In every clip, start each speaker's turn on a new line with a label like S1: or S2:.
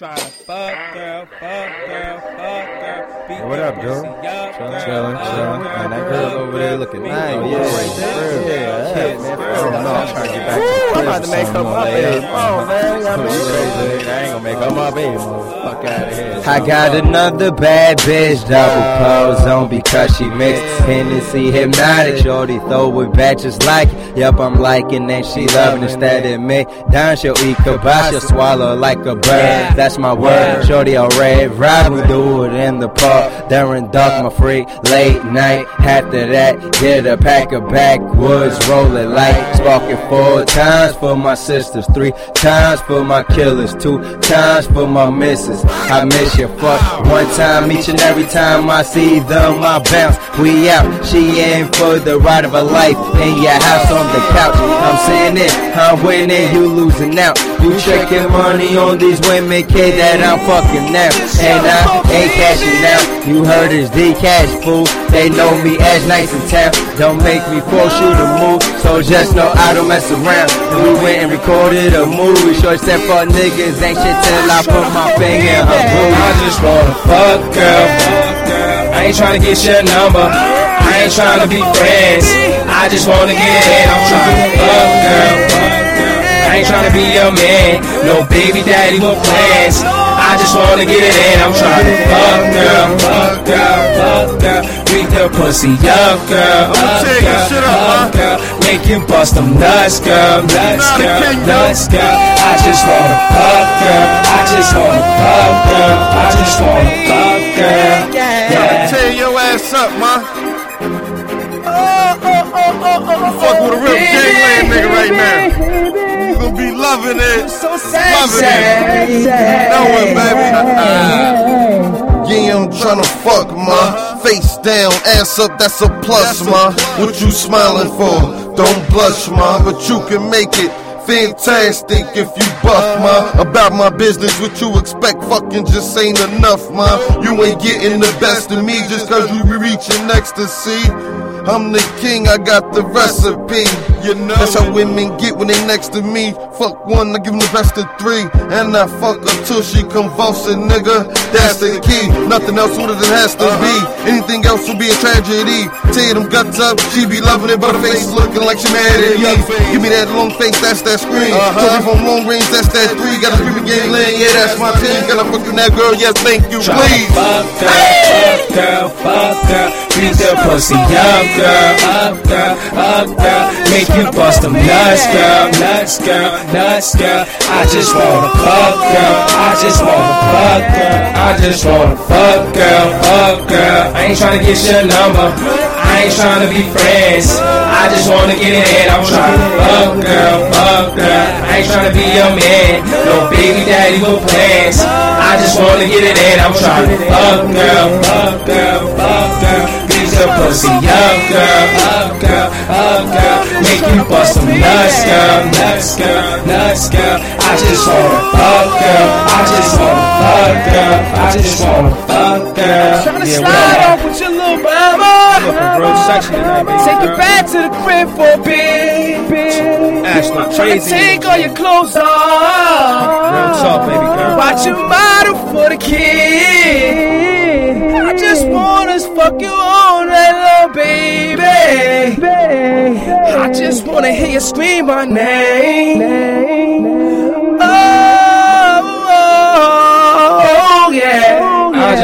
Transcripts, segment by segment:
S1: Try to fuck girl, fuck girl, fuck girl. Beat
S2: what up,
S1: that
S2: dude?
S1: pussy up,
S2: Chillin',
S1: girl,
S2: chillin', chillin'. Man, that girl over there looking nice. Yeah, to the
S1: Woo,
S2: crib
S1: I'm about
S2: or
S1: to make my
S2: man. I ain't gonna make up my baby. Fuck out of here.
S3: I got another bad bitch, double pose on because she mixed Hennessy Hpnotiq. Shorty throw it back just like it. Yup, I'm liking and she loving instead of me. Down she'll eat kibosh, swallow like a bird. That's my word. Shorty a red ride, we do it in the park. During dark, my freak, late night. After that, get a pack of backwoods, roll it light. Sparking four times for my sisters, three times for my killers, two times for my misses. I miss you, fuck one time each and every time I see them, I bounce. We out, she in for the ride of her life. In your house on the couch, I'm saying it, I'm winning, you losing out. You tricking money on these women, kid, that I'm fucking now. And I ain't cashing out. You heard it's the cash fool. They know me as nice in town. Don't make me force you to move. So just know I don't mess around. We went and recorded a movie. Short said fuck niggas ain't shit till I put my finger in her booty.
S1: I just wanna fuck girl. I ain't tryna get your number. I ain't tryna be friends. I just wanna get in. I'm tryna fuck girl. I ain't tryna be your man. No baby daddy with plans. I just wanna get it in. I'm tryna fuck girl, fuck girl, fuck girl. Beat the pussy up, girl, up,
S2: take your
S1: girl,
S2: shit up,
S1: up, girl. Make you bust them nuts, girl, nuts, girl, nuts, girl. I just wanna fuck girl. I just wanna fuck girl. I just wanna fuck girl. Yeah.
S2: Tear your ass up, man. You oh, oh, oh, fuck with a real gangland nigga right now. Be loving it. Loving it. Know it, baby. Yeah, I'm tryna fuck, ma. Face down, ass up, that's a plus, ma. What you smiling for? Don't blush, ma. But you can make it. Fantastic if you buff, ma. About my business, what you expect fucking just ain't enough, ma. You ain't getting the best of me just cause you be reaching ecstasy. I'm the king, I got the recipe. You know That's how women get when they next to me. Fuck one, I give them the best of three. And I fuck her till she convulsing, nigga. That's the key. Nothing else would it has to be. Uh-huh. Anything else would be a tragedy. Tear them guts up, she be loving it, but her face is looking like she mad at me. Give me that long face, that's that scream. Told you from long range, that's that three. Got a screaming game lane, yeah, that's my team. Got a fucking that girl, yes, thank you, please.
S1: fuck girl, fuck girl, fuck girl. Beat the pussy up, girl, up, girl, up, girl. Make you bust them nuts, girl, nuts, girl, nuts, girl. I just wanna fuck, girl. I just wanna fuck, girl. I just wanna fuck, girl, fuck, girl. I ain't tryna get your number. I ain't tryna be friends. I just wanna get it in. I'm tryna fuck, girl, fuck, girl. I ain't tryna be your man. No baby daddy with plans. I just wanna get it in. I'm tryna fuck, girl, fuck, girl, fuck, the pussy up, girl, up, girl, up, girl. Make you bust some nuts, girl, nuts, girl, nuts, girl. I just wanna fuck, girl. I just wanna fuck, girl. I just wanna fuck, girl.
S4: Tryna
S1: Yeah,
S4: slide off with your little mama.
S1: Looking real sexy tonight, baby
S4: Take you
S1: girl.
S4: back to the crib for a bit.
S1: Ass look crazy.
S4: take all your clothes off.
S1: Real talk, baby girl.
S4: Watch your model for the kid. Little baby. I just wanna hear you scream my name. Oh,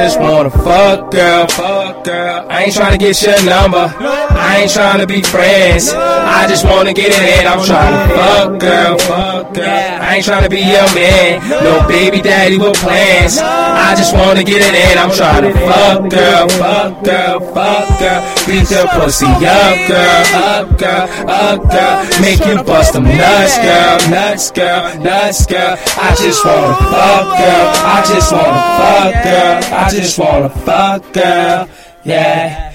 S1: just wanna fuck girl, fuck girl. I ain't tryna get your number. I ain't tryna be friends. I just wanna get it in. I'm tryna fuck girl, fuck girl. I ain't tryna be your man. No baby daddy with plans. I just wanna get it in. I'm tryna fuck girl, fuck girl, fuck girl. Beat the pussy up, girl, up, girl, up, girl. Make you bust them nuts, girl, nuts, girl, nuts, girl. I just wanna fuck girl. I just wanna fuck girl. I just wanna fuck girl. Yeah.